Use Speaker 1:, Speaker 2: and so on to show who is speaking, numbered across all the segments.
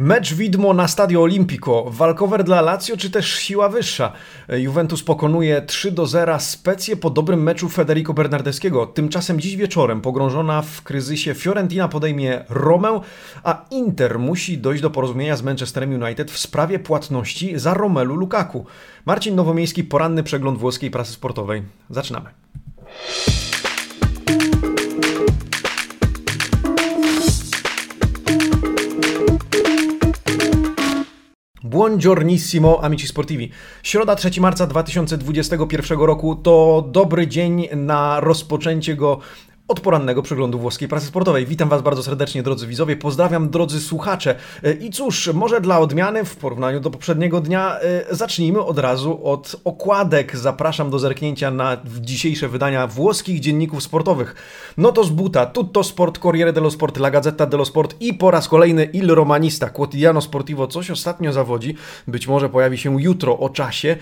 Speaker 1: Mecz widmo na Stadio Olimpico, walkover dla Lazio czy też siła wyższa? Juventus pokonuje 3 do 0 specję po dobrym meczu Federico Bernardeschiego. Tymczasem dziś wieczorem pogrążona w kryzysie Fiorentina podejmie Romę, a Inter musi dojść do porozumienia z Manchesterem United w sprawie płatności za Romelu Lukaku. Marcin Nowomiejski, poranny przegląd włoskiej prasy sportowej. Zaczynamy. Buongiornissimo amici sportivi. Środa 3 marca 2021 roku to dobry dzień na rozpoczęcie go od porannego przeglądu włoskiej prasy sportowej. Witam Was bardzo serdecznie, drodzy widzowie. Pozdrawiam, drodzy słuchacze. E, I cóż, może dla odmiany w porównaniu do poprzedniego dnia e, zacznijmy od razu od okładek. Zapraszam do zerknięcia na dzisiejsze wydania włoskich dzienników sportowych. No to z buta, Tutto Sport, Corriere dello Sport, La Gazzetta dello Sport i po raz kolejny Il Romanista, Quotidiano Sportivo. Coś ostatnio zawodzi, być może pojawi się jutro o czasie.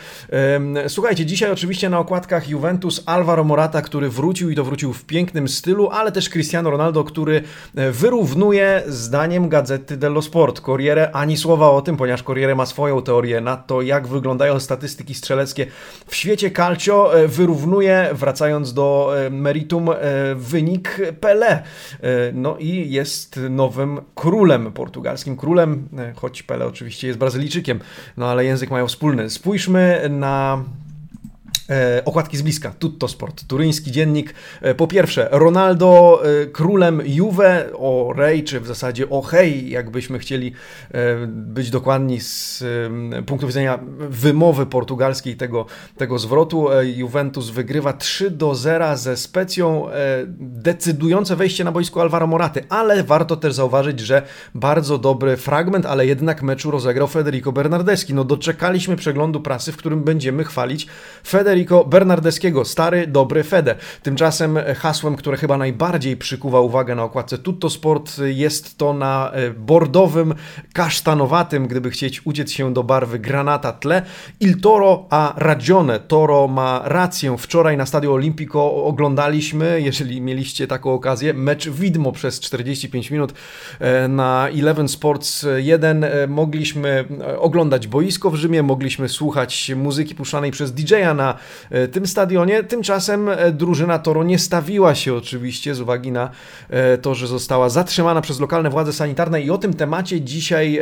Speaker 1: Słuchajcie, dzisiaj oczywiście na okładkach Juventus Alvaro Morata, który wrócił i to wrócił w pięknym stylu, ale też Cristiano Ronaldo, który e, wyrównuje zdaniem Gazety dello Sport. Corriere ani słowa o tym, ponieważ Corriere ma swoją teorię na to, jak wyglądają statystyki strzeleckie w świecie calcio. E, wyrównuje, wracając do e, meritum, wynik Pele. No i jest nowym królem, portugalskim królem, choć Pele oczywiście jest Brazylijczykiem, no ale język mają wspólny. Spójrzmy na okładki z bliska, Tutto Sport, turyński dziennik. E, po pierwsze, Ronaldo e, królem Juve, o Rej, czy w zasadzie o hej, jakbyśmy chcieli być dokładni z punktu widzenia wymowy portugalskiej tego, tego zwrotu. Juventus wygrywa 3 do 0 ze specją decydujące wejście na boisku Alvaro Moraty, ale warto też zauważyć, że bardzo dobry fragment, ale jednak meczu rozegrał Federico Bernardeschi. No doczekaliśmy przeglądu prasy, w którym będziemy chwalić Federico Federico Bernardeskiego, stary, dobry Fede. Tymczasem hasłem, które chyba najbardziej przykuwa uwagę na okładce Tutto Sport jest to na e, bordowym, kasztanowatym, gdyby chcieć uciec się do barwy granata tle. Il Toro a ragione. Toro ma rację. Wczoraj na Stadio Olimpico oglądaliśmy, jeżeli mieliście taką okazję, mecz widmo przez 45 minut e, na Eleven Sports 1. E, mogliśmy oglądać boisko w Rzymie, mogliśmy słuchać muzyki puszczanej przez DJ-a na tym stadionie. Tymczasem e, drużyna Toro nie stawiła się oczywiście z uwagi na e, to, że została zatrzymana przez lokalne władze sanitarne i o tym temacie dzisiaj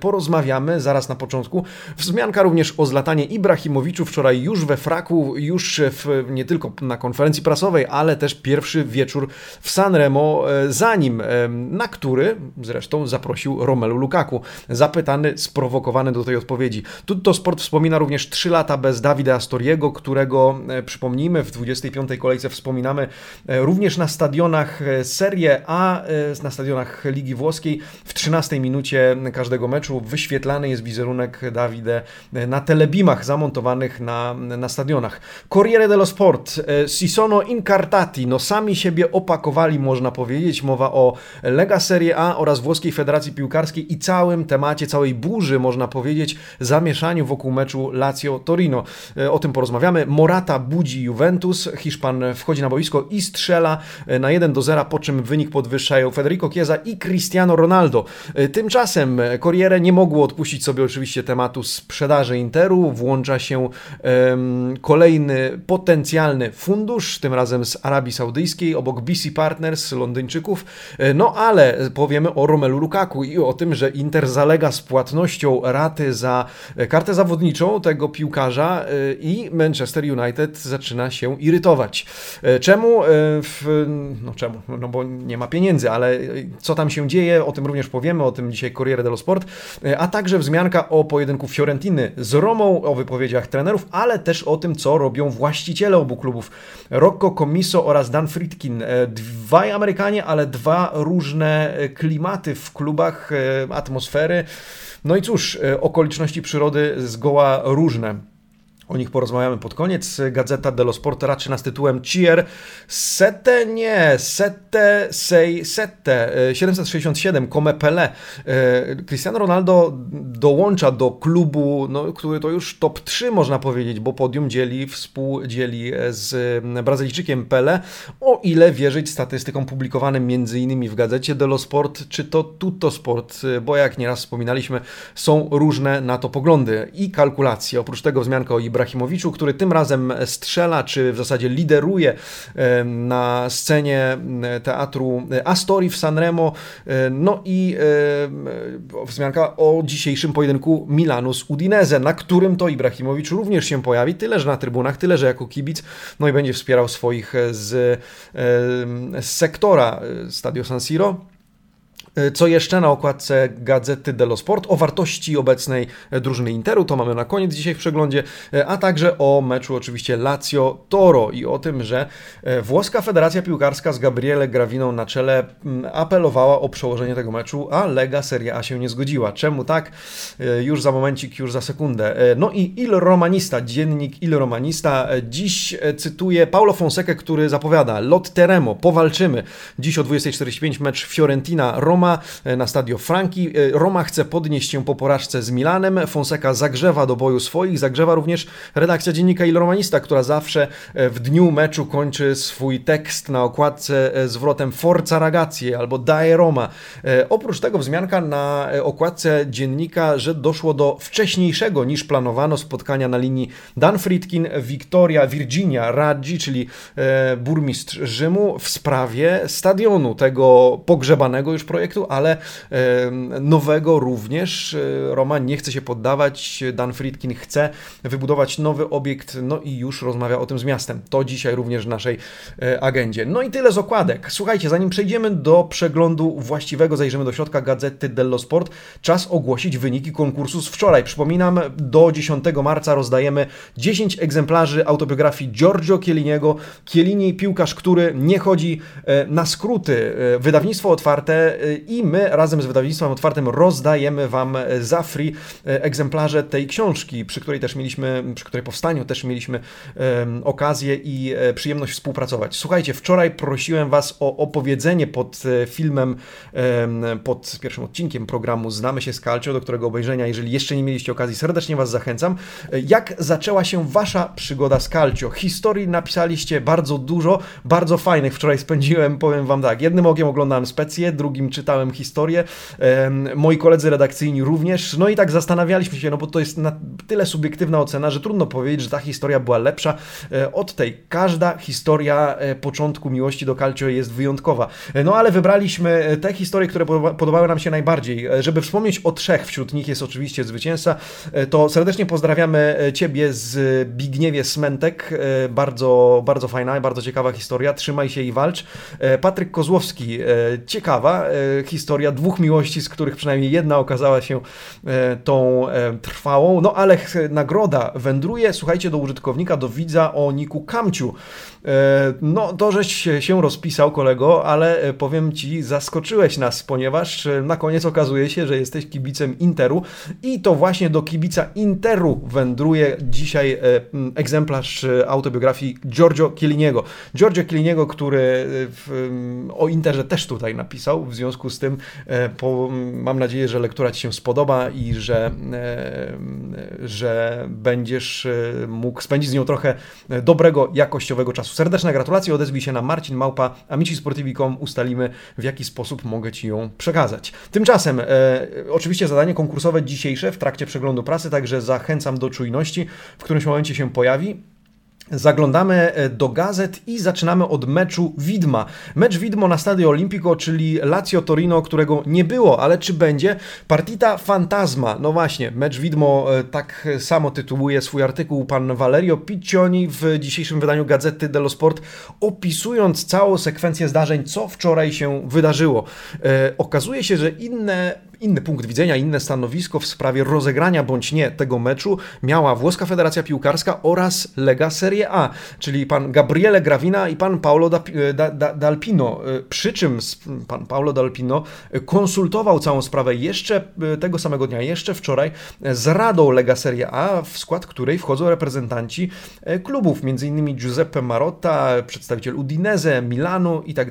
Speaker 1: porozmawiamy zaraz na początku. Wzmianka również o zlatanie Ibrahimowiczu wczoraj już we fraku, już w, nie tylko na konferencji prasowej, ale też pierwszy wieczór w Sanremo, zanim, na który zresztą zaprosił Romelu Lukaku. Zapytany, sprowokowany do tej odpowiedzi. Tutto Sport wspomina również 3 lata bez Davida Astoriego, którego e, przypomnijmy w 25. kolejce wspominamy e, również na stadionach e, Serie A, na stadionach Ligi Włoskiej. W 13 minucie każdego meczu wyświetlany jest wizerunek Davide na telebimach zamontowanych na, na stadionach. Corriere dello Sport, si sono incartati, no sami siebie opakowali można powiedzieć. Mowa o Lega Serie A oraz Włoskiej Federacji Piłkarskiej i całym temacie, całej burzy można powiedzieć, zamieszaniu wokół meczu Lazio-Torino. O tym porozmawiamy gramy. Morata budzi Juventus, Hiszpan wchodzi na boisko i strzela e, na 1 do 0, po czym wynik podwyższają Federico Chiesa i Cristiano Ronaldo. E, tymczasem Corriere nie mogło odpuścić sobie oczywiście tematu sprzedaży Interu. Włącza się um, kolejny potencjalny fundusz, tym razem z Arabii Saudyjskiej, obok BC Partners, Londyńczyków. E, no ale powiemy o Romelu Lukaku i o tym, że Inter zalega z płatnością raty za kartę zawodniczą tego piłkarza i Manchester United zaczyna się irytować. E, czemu? E, w, no czemu? No bo nie ma pieniędzy, ale co tam się dzieje, o tym również powiemy, o tym dzisiaj Corriere dello Sport, e, a także wzmianka o pojedynku Fiorentiny z Romą, o wypowiedziach trenerów, ale też o tym, co robią właściciele obu klubów. Rocco Commisso oraz Dan Friedkin. Dwaj Amerykanie, ale dwa różne klimaty w klubach, atmosfery. No i cóż, okoliczności przyrody zgoła różne. O nich porozmawiamy pod koniec. Gazeta dello Sport raczy nas tytułem Cier Sette, nie, Sette, Sei, Sette, 767, Come Pele. Cristiano Ronaldo dołącza do klubu, no, który to już top 3 można powiedzieć, bo podium dzieli, współdzieli z Brazylijczykiem Pele, o ile wierzyć statystykom publikowanym między innymi w gazecie dello Sport, czy to Tutto Sport, bo jak nieraz wspominaliśmy, są różne na to poglądy i kalkulacje. Oprócz tego wzmianka o Ibrahim Ibrahimowiczu, który tym razem strzela, czy w zasadzie lideruje na scenie teatru Astori w Sanremo. No i wzmianka o dzisiejszym pojedynku Milanu z Udinese, na którym to Ibrahimowicz również się pojawi, tyle że na trybunach, tyle że jako kibic, no i będzie wspierał swoich z, z sektora Stadio San Siro. E, co jeszcze na okładce Gazety dello Sport? O wartości obecnej drużyny Interu, to mamy na koniec dzisiaj w przeglądzie, e, a także o meczu oczywiście Lazio-Toro i o tym, że e, włoska Federacja Piłkarska z Gabriele Graviną na czele apelowała o przełożenie tego meczu, a Lega Serie A się nie zgodziła. Czemu tak? Już za momencik, już za sekundę. No i Il Romanista, dziennik Il Romanista dziś cytuje Paulo Fonseca, który zapowiada Lot Teremo, powalczymy. Dziś o 20.45 mecz Fiorentina-Roma Roma e, na stadio Franki. E, Roma chce podnieść się po porażce z Milanem. Fonseca zagrzewa do boju swoich, zagrzewa również redakcja dziennika Il Romanista, która zawsze e, w dniu meczu kończy swój tekst na okładce zwrotem Forza Ragazzi albo Dai Roma. Oprócz tego wzmianka na okładce dziennika, że doszło do wcześniejszego niż planowano spotkania na linii Dan Friedkin, Victoria, Virginia Raggi, czyli burmistrz Rzymu w sprawie stadionu tego pogrzebanego już projektu projektu, ale nowego również. E, Roma nie chce się poddawać. Dan Friedkin chce wybudować nowy obiekt, no i już rozmawia o tym z miastem. To dzisiaj również w naszej e, agendzie. No i tyle z okładek. Słuchajcie, zanim przejdziemy do przeglądu właściwego, zajrzymy do środka Gazety dello Sport, czas ogłosić wyniki konkursu z wczoraj. Przypominam, do 10 marca rozdajemy 10 egzemplarzy autobiografii Giorgio Chielliniego. Chiellini, piłkarz, który nie chodzi e, na skróty. Wydawnictwo otwarte i my razem z wydawnictwem otwartym rozdajemy Wam za free e, egzemplarze tej książki, przy której też mieliśmy, przy której powstaniu też mieliśmy okazję i e, przyjemność współpracować. Słuchajcie, wczoraj prosiłem Was o opowiedzenie pod e, filmem, pod pierwszym odcinkiem programu Znamy się z Calcio, do którego obejrzenia, jeżeli jeszcze nie mieliście okazji, serdecznie Was zachęcam. Jak zaczęła się Wasza przygoda z Calcio? Historii napisaliście bardzo dużo, bardzo fajnych. Wczoraj spędziłem, powiem Wam tak, jednym okiem oglądałem specję, drugim czytałem czytałem historię, moi koledzy redakcyjni również, no i tak zastanawialiśmy się, no bo to jest na tyle subiektywna ocena, że trudno powiedzieć, że ta historia była lepsza e, od tej. Każda historia e, początku miłości do Calcio jest wyjątkowa. E, no ale wybraliśmy te historie, które podobały nam się najbardziej. Żeby wspomnieć o trzech, wśród nich jest oczywiście zwycięzca, to serdecznie pozdrawiamy Ciebie z Bigniewie Smentek. Bardzo, bardzo fajna, bardzo ciekawa historia. Trzymaj się i walcz. Patryk Kozłowski, ciekawa, historia dwóch miłości, z których przynajmniej jedna okazała się e, tą e, trwałą. No ale nagroda wędruje, słuchajcie, do użytkownika, do widza o Niku Kamciu. E, no, to żeś się rozpisał, kolego, ale powiem ci, zaskoczyłeś nas, ponieważ na koniec okazuje się, że jesteś kibicem Interu i to właśnie do kibica Interu wędruje dzisiaj egzemplarz autobiografii Giorgio Chielliniego. Giorgio Chielliniego, który w, o Interze też tutaj napisał, w związku z tym e, po, mam nadzieję, że lektura Ci się spodoba i że, e, że będziesz e, mógł spędzić z nią trochę dobrego, jakościowego czasu. Serdeczne gratulacje, odezwij się na Marcin Małpa, amicisportivi.com, ustalimy w jaki sposób mogę Ci ją przekazać. Tymczasem, e, oczywiście zadanie konkursowe dzisiejsze w trakcie przeglądu prasy, także zachęcam do czujności, w którymś momencie się pojawi. Zaglądamy e, do gazet i zaczynamy od meczu Widma. Mecz Widmo na Stadio Olimpico, czyli Lazio Torino, którego nie było, ale czy będzie? Partita Fantasma. No właśnie, mecz Widmo e, tak samo tytułuje swój artykuł pan Valerio Piccioni w dzisiejszym wydaniu Gazety dello Sport, opisując całą sekwencję zdarzeń, co wczoraj się wydarzyło. E, okazuje się, że inne inny punkt widzenia, inne stanowisko w sprawie rozegrania bądź nie tego meczu miała Włoska Federacja Piłkarska oraz Lega Serie A, czyli pan Gabriele Gravina i pan Paolo D'Alpino. Przy czym pan Paolo D'Alpino konsultował całą sprawę jeszcze tego samego dnia, jeszcze wczoraj z Radą Lega Serie A, w skład której wchodzą reprezentanci klubów, m.in. Giuseppe Marotta, przedstawiciel Udinese, Milanu i tak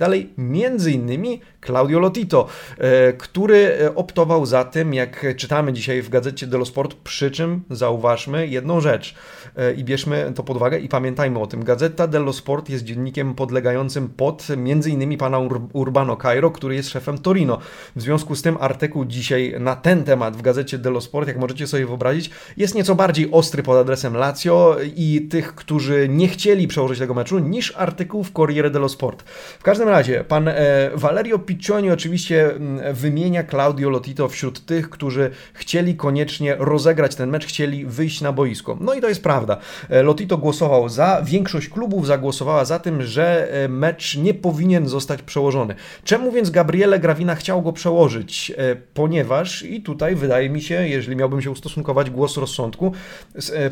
Speaker 1: innymi Claudio Lotito, e, który e, optował za tym, jak czytamy dzisiaj w gazecie dello Sport, przy czym zauważmy jedną rzecz e, i bierzmy to pod uwagę i pamiętajmy o tym. Gazeta dello Sport jest dziennikiem podlegającym pod innymi pana Urbano Cairo, który jest szefem Torino. W związku z tym artykuł dzisiaj na ten temat w gazecie dello Sport, jak możecie sobie wyobrazić, jest nieco bardziej ostry pod adresem Lazio i tych, którzy nie chcieli przełożyć tego meczu, niż artykuł w Corriere dello Sport. W każdym razie, pan Valerio Piccioni oczywiście mm, wymienia Claudio Lotito wśród tych, którzy chcieli koniecznie rozegrać ten mecz, chcieli wyjść na boisko. No i to jest prawda. E, Lotito głosował za, większość klubów zagłosowała za tym, że e, mecz nie powinien zostać przełożony. Czemu więc Gabriele Gravina chciał go przełożyć? E, ponieważ, i tutaj wydaje mi się, jeżeli miałbym się ustosunkować głos rozsądku,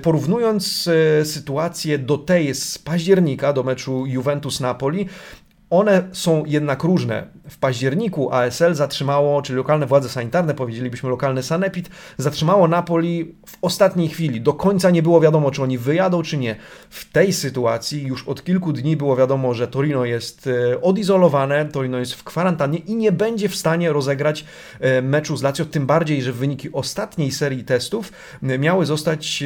Speaker 1: porównując sytuację do tej z października, do meczu Juventus-Napoli, one są jednak różne. W październiku ASL zatrzymało, czyli lokalne władze sanitarne, powiedzielibyśmy lokalny sanepid, zatrzymało Napoli w ostatniej chwili. Do końca nie było wiadomo, czy oni wyjadą, czy nie. W tej sytuacji już od kilku dni było wiadomo, że Torino jest e, odizolowane, Torino jest w kwarantannie i nie będzie w stanie rozegrać e, meczu z Lazio, tym bardziej, że wyniki ostatniej serii testów e, miały zostać,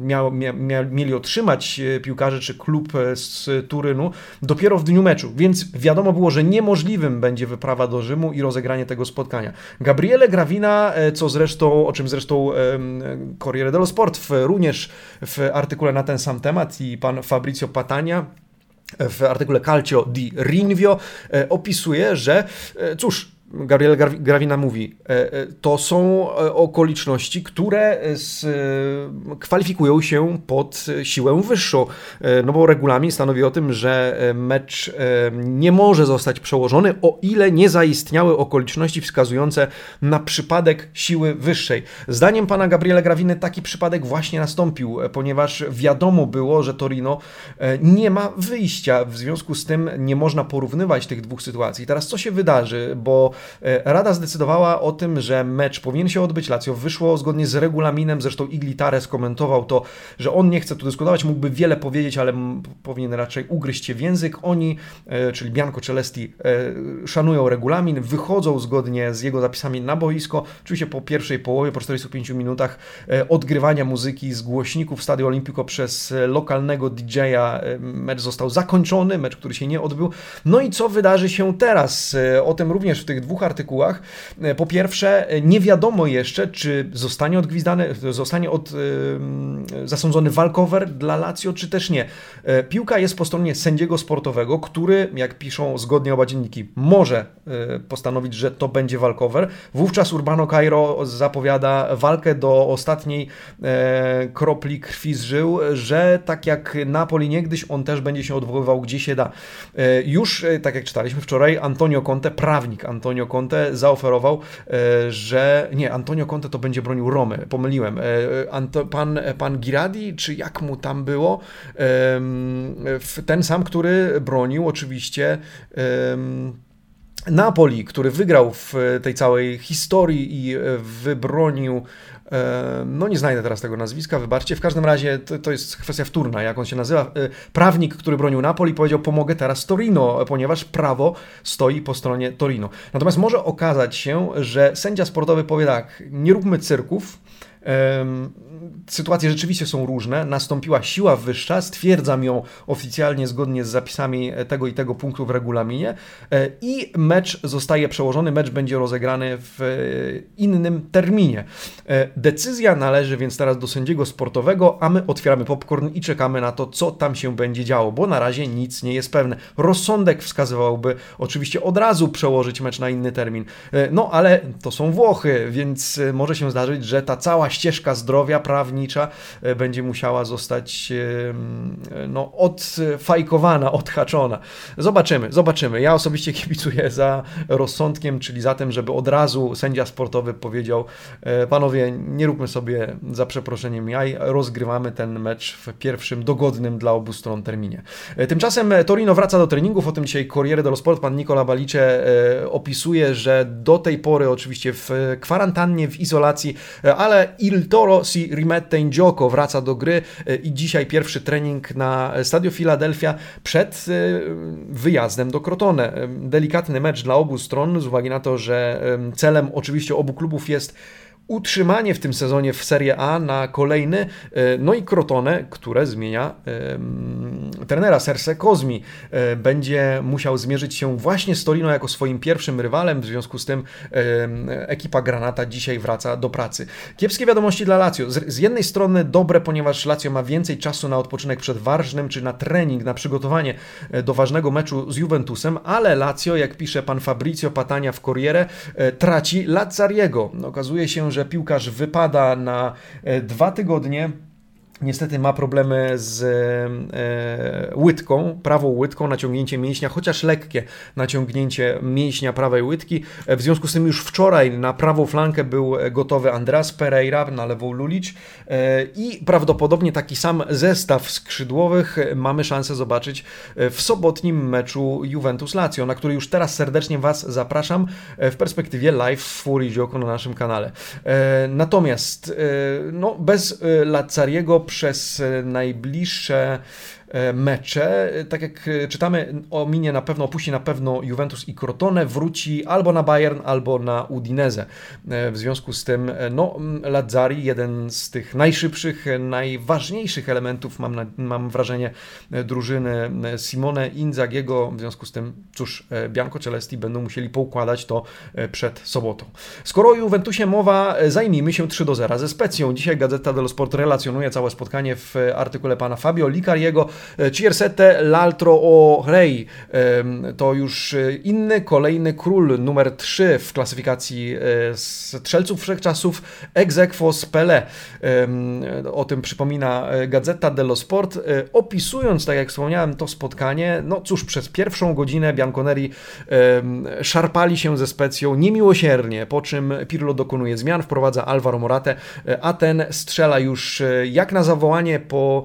Speaker 1: miał, mia, mia, mieli otrzymać piłkarze czy klub z Turynu do dopiero w dniu meczu, więc wiadomo było, że niemożliwym będzie wyprawa do Rzymu i rozegranie tego spotkania. Gabriele Gravina, e, co zresztą, o czym zresztą Corriere dello Sport w, również w artykule na ten sam temat i pan Fabrizio Patania w artykule Calcio di Rinvio e, opisuje, że e, cóż, Gabriel Gravina mówi, e, e, to są e, okoliczności, które kwalifikują się pod siłę wyższą, no bo regulamin stanowi o tym, że mecz nie może zostać przełożony, o ile nie zaistniały okoliczności wskazujące na przypadek siły wyższej. Zdaniem pana Gabriela Graviny taki przypadek właśnie nastąpił, ponieważ wiadomo było, że Torino nie ma wyjścia, w związku z tym nie można porównywać tych dwóch sytuacji. Teraz co się wydarzy, bo Rada zdecydowała o tym, że mecz powinien się odbyć. Lazio wyszło zgodnie z regulaminem, zresztą Iglitare skomentował to, że on nie chce tu dyskutować, mógłby wiele powiedzieć, ale powinien raczej ugryźć się w język. Oni, e, czyli Bianco Celesti, e, szanują regulamin, wychodzą zgodnie z jego zapisami na boisko. Oczywiście po pierwszej połowie, po 45 minutach odgrywania muzyki z głośników Stadio Olimpico przez lokalnego DJ-a mecz został zakończony, mecz, który się nie odbył. No i co wydarzy się teraz? O tym również w tych dwóch artykułach. E, po pierwsze, e, nie wiadomo jeszcze, czy zostanie odgwizdany, zostanie od, yy, zasądzony walkover dla Lazio, czy też nie. Piłka jest po stronie sędziego sportowego, który, jak piszą zgodnie oba dzienniki, może postanowić, że to będzie walkover. Wówczas Urbano Cairo zapowiada walkę do ostatniej kropli krwi z żył, że tak jak Napoli niegdyś, on też będzie się odwoływał gdzie się da. Już, tak jak czytaliśmy wczoraj, Antonio Conte, prawnik Antonio Conte, Conte zaoferował, e, że nie, Antonio Conte to będzie bronił Romy, pomyliłem. E, Anto, pan, pan Girardi, czy jak mu tam było, ten sam, który bronił oczywiście Napoli, który wygrał w tej całej historii i wybronił no nie znajdę teraz tego nazwiska, wybaczcie. W każdym razie to, to, jest kwestia wtórna, jak on się nazywa. E, prawnik, który bronił Napoli, powiedział: Pomogę teraz Torino, ponieważ prawo stoi po stronie Torino. Natomiast może okazać się, że sędzia sportowy powie tak: Nie róbmy cyrków sytuacje rzeczywiście są różne. Nastąpiła siła wyższa, stwierdzam ją oficjalnie zgodnie z zapisami tego i tego punktu w regulaminie e, i mecz zostaje przełożony, mecz będzie rozegrany w innym terminie. E, decyzja należy więc teraz do sędziego sportowego, a my otwieramy popcorn i czekamy na to, co tam się będzie działo, bo na razie nic nie jest pewne. Rozsądek wskazywałby oczywiście od razu przełożyć mecz na inny termin. E, no ale to są Włochy, więc może się zdarzyć, że ta cała ścieżka zdrowia prawnicza będzie musiała zostać no, odfajkowana, odhaczona. Zobaczymy, zobaczymy. Ja osobiście kibicuję za rozsądkiem, czyli za tym, żeby od razu sędzia sportowy powiedział panowie, nie róbmy sobie za przeproszeniem jaj, rozgrywamy ten mecz w pierwszym dogodnym dla obu stron terminie. Tymczasem Torino wraca do treningów, o tym dzisiaj Corriere dello Sport, pan Nicola Balice e, opisuje, że do tej pory oczywiście w kwarantannie, w izolacji, e, ale Il Toro si rimette in gioco, wraca do gry e, i dzisiaj pierwszy trening na Stadio Philadelphia przed wyjazdem do Crotone. Delikatny mecz dla obu stron, z uwagi na to, że celem oczywiście obu klubów jest utrzymanie w tym sezonie w Serie A na kolejny, e, no i Crotone, które zmienia trenera Serse Kozmi. E, będzie musiał zmierzyć się właśnie z Torino jako swoim pierwszym rywalem, w związku z tym ekipa Granata dzisiaj wraca do pracy. Kiepskie wiadomości dla Lazio. Z, z, jednej strony dobre, ponieważ Lazio ma więcej czasu na odpoczynek przed ważnym, czy na trening, na przygotowanie e, do ważnego meczu z Juventusem, ale Lazio, jak pisze pan Fabrizio Patania w Corriere, traci Lazzariego. Okazuje się, że piłkarz wypada na e, dwa tygodnie Niestety ma problemy z e, łydką, prawą łydką, naciągnięcie mięśnia, chociaż lekkie naciągnięcie mięśnia prawej łydki. W związku z tym już wczoraj na prawą flankę był gotowy Andras Pereira, na lewą Lulic e, i prawdopodobnie taki sam zestaw skrzydłowych mamy szansę zobaczyć w sobotnim meczu Juventus-Lazio, na który już teraz serdecznie Was zapraszam w perspektywie live w Fury na naszym kanale. E, natomiast e, no, bez e, Lazzariego przez najbliższe mecze. Tak jak e, czytamy, ominie na pewno, opuści na pewno Juventus i Crotone, wróci albo na Bayern, albo na Udinese. E, w związku z tym, no, Lazzari, jeden z tych najszybszych, najważniejszych elementów, mam, na, mam wrażenie, drużyny Simone Inzagiego. W związku z tym, cóż, Bianco Celesti będą musieli poukładać to przed sobotą. Skoro o Juventusie mowa, zajmijmy się 3 do 0 ze Specją. Dzisiaj Gazeta dello Sport relacjonuje całe spotkanie w artykule pana Fabio Licariego. Ciersete l'altro o rei to już e, inny, kolejny król numer 3 w klasyfikacji e, strzelców wszechczasów ex aequo Pele. O tym przypomina e, Gazeta dello Sport. Opisując, tak jak wspomniałem, to spotkanie, no cóż, przez pierwszą godzinę Bianconeri szarpali się ze Specją niemiłosiernie, po czym Pirlo dokonuje zmian, wprowadza Alvaro Morate, a ten strzela już jak na zawołanie po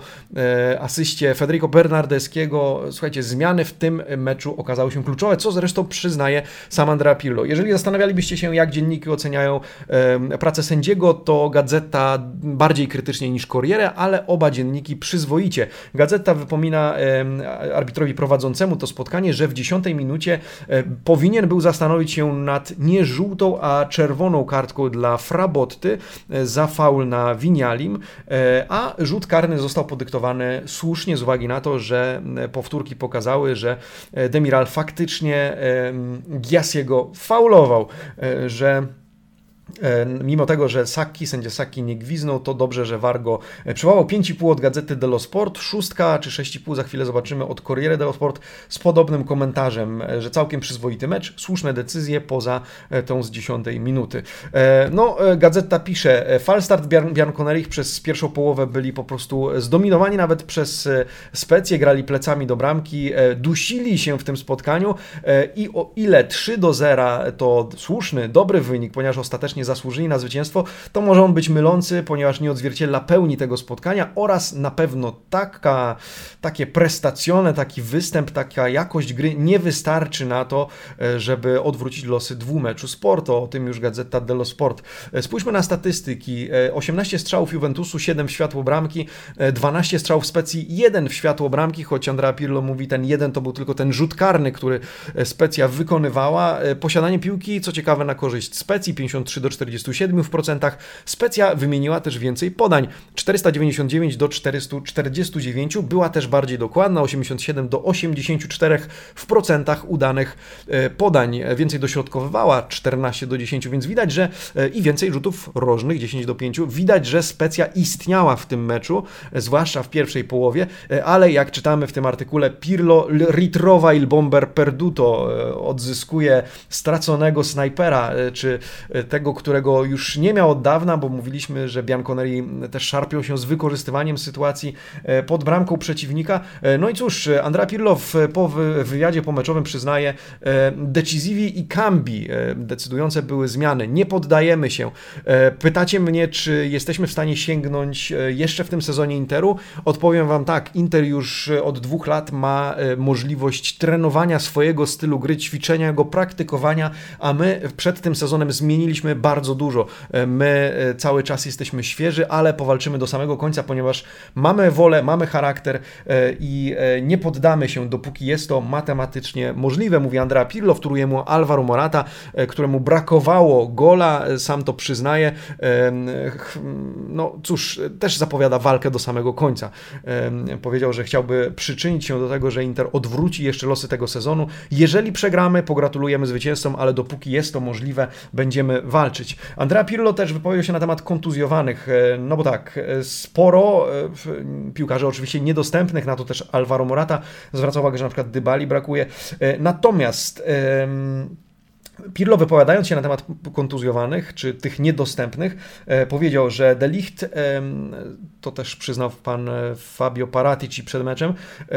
Speaker 1: asyście Federico Bernardeskiego, słuchajcie, zmiany w tym meczu okazały się kluczowe, co zresztą przyznaje sam Andrea Pirlo. Jeżeli zastanawialibyście się, jak dzienniki oceniają pracę sędziego, to Gazeta bardziej krytycznie niż Corriere, ale oba dzienniki przyzwoicie. Gazeta wypomina arbitrowi prowadzącemu to spotkanie, że w dziesiątej minucie powinien był zastanowić się nad nie żółtą, a czerwoną kartką dla Frabotty e, za faul na Winialim, e, a rzut karny został podyktowany słusznie z uwagi na to, że powtórki pokazały, że e, Demiral faktycznie Giasiego faulował, e, że E, mimo tego, że Saki, sędzia Saki nie gwiznął, to dobrze, że Wargo e, przywołał 5,5 od Gazety dello Sport, szóstka czy 6,5 za chwilę zobaczymy od Corriere dello Sport z podobnym komentarzem, e, że całkiem przyzwoity mecz, słuszne decyzje poza tą z 10 minuty. No, Gazeta pisze, falstart Bianconerich przez pierwszą połowę byli po prostu zdominowani nawet przez Specję, grali plecami do bramki, dusili się w tym spotkaniu i o ile 3 do 0 to słuszny, dobry wynik, ponieważ ostatecznie nie zasłużyli na zwycięstwo, to może on być mylący, ponieważ nie odzwierciedla pełni tego spotkania oraz na pewno taka, takie prestacjone, taki występ, taka jakość gry nie wystarczy na to, e, żeby odwrócić losy dwumeczu sportu. O tym już Gazeta dello Sport. E, spójrzmy na statystyki. 18 e, strzałów Juventusu, 7 w światło bramki, 12 strzałów Specji, 1 w światło bramki, choć Andrea Pirlo mówi, ten jeden to był tylko ten rzut karny, który Specja wykonywała. Posiadanie piłki, co ciekawe, na korzyść Specji, 53 do 47%. Specja wymieniła też więcej podań 499 do 449. Była też bardziej dokładna 87 do 84 w procentach udanych e, podań. Więcej dośrodkowywała 14 do 10, więc widać, że e, i więcej rzutów rożnych 10 do 5. Widać, że Specja istniała w tym meczu, zwłaszcza w pierwszej połowie, e, ale jak czytamy w tym artykule, Pirlo ritrova il bomber perduto odzyskuje straconego snajpera, czy tego, którego już nie miał od dawna, bo mówiliśmy, że Bianconeri też szarpią się z wykorzystywaniem sytuacji pod bramką przeciwnika. No i cóż, Andrea Pirlo po wywiadzie pomeczowym przyznaje, decisivi i cambi decydujące były zmiany. Nie poddajemy się. Pytacie mnie, czy jesteśmy w stanie sięgnąć jeszcze w tym sezonie Interu? Odpowiem Wam tak, Inter już od dwóch lat ma możliwość trenowania swojego stylu gry, ćwiczenia go, praktykowania, a my przed tym sezonem zmieniliśmy bardzo dużo. My cały czas jesteśmy świeży, ale powalczymy do samego końca, ponieważ mamy wolę, mamy charakter i nie poddamy się, dopóki jest to matematycznie możliwe, mówi Andrea Pirlo, wtóruje mu Alvaro Morata, któremu brakowało gola, sam to przyznaje. No cóż, też zapowiada walkę do samego końca. Powiedział, że chciałby przyczynić się do tego, że Inter odwróci jeszcze losy tego sezonu. Jeżeli przegramy, pogratulujemy zwycięzcom, ale dopóki jest to możliwe, będziemy walczyć. Andrea Pirlo też wypowiedział się na temat kontuzjowanych, e, no bo tak, e, sporo e, piłkarzy oczywiście niedostępnych, na to też Alvaro Morata zwraca uwagę, że na przykład Dybali brakuje. Natomiast Pirlo wypowiadając się na temat kontuzjowanych, czy tych niedostępnych, e, powiedział, że Delicht, to też przyznał pan e, Fabio Paratici przed meczem, e,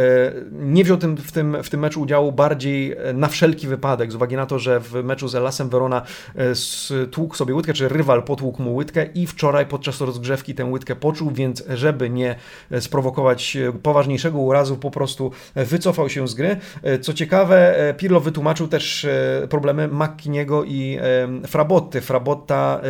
Speaker 1: nie wziął tym, w, tym, w tym meczu udziału bardziej na wszelki wypadek, z uwagi na to, że w meczu z Elasem Verona tłukł sobie łydkę, czy rywal potłukł mu łydkę i wczoraj podczas rozgrzewki tę łydkę poczuł, więc żeby nie sprowokować poważniejszego urazu, po prostu wycofał się z gry. Co ciekawe, Pirlo wytłumaczył też problemy Mackiniego i Frabotty. Frabotta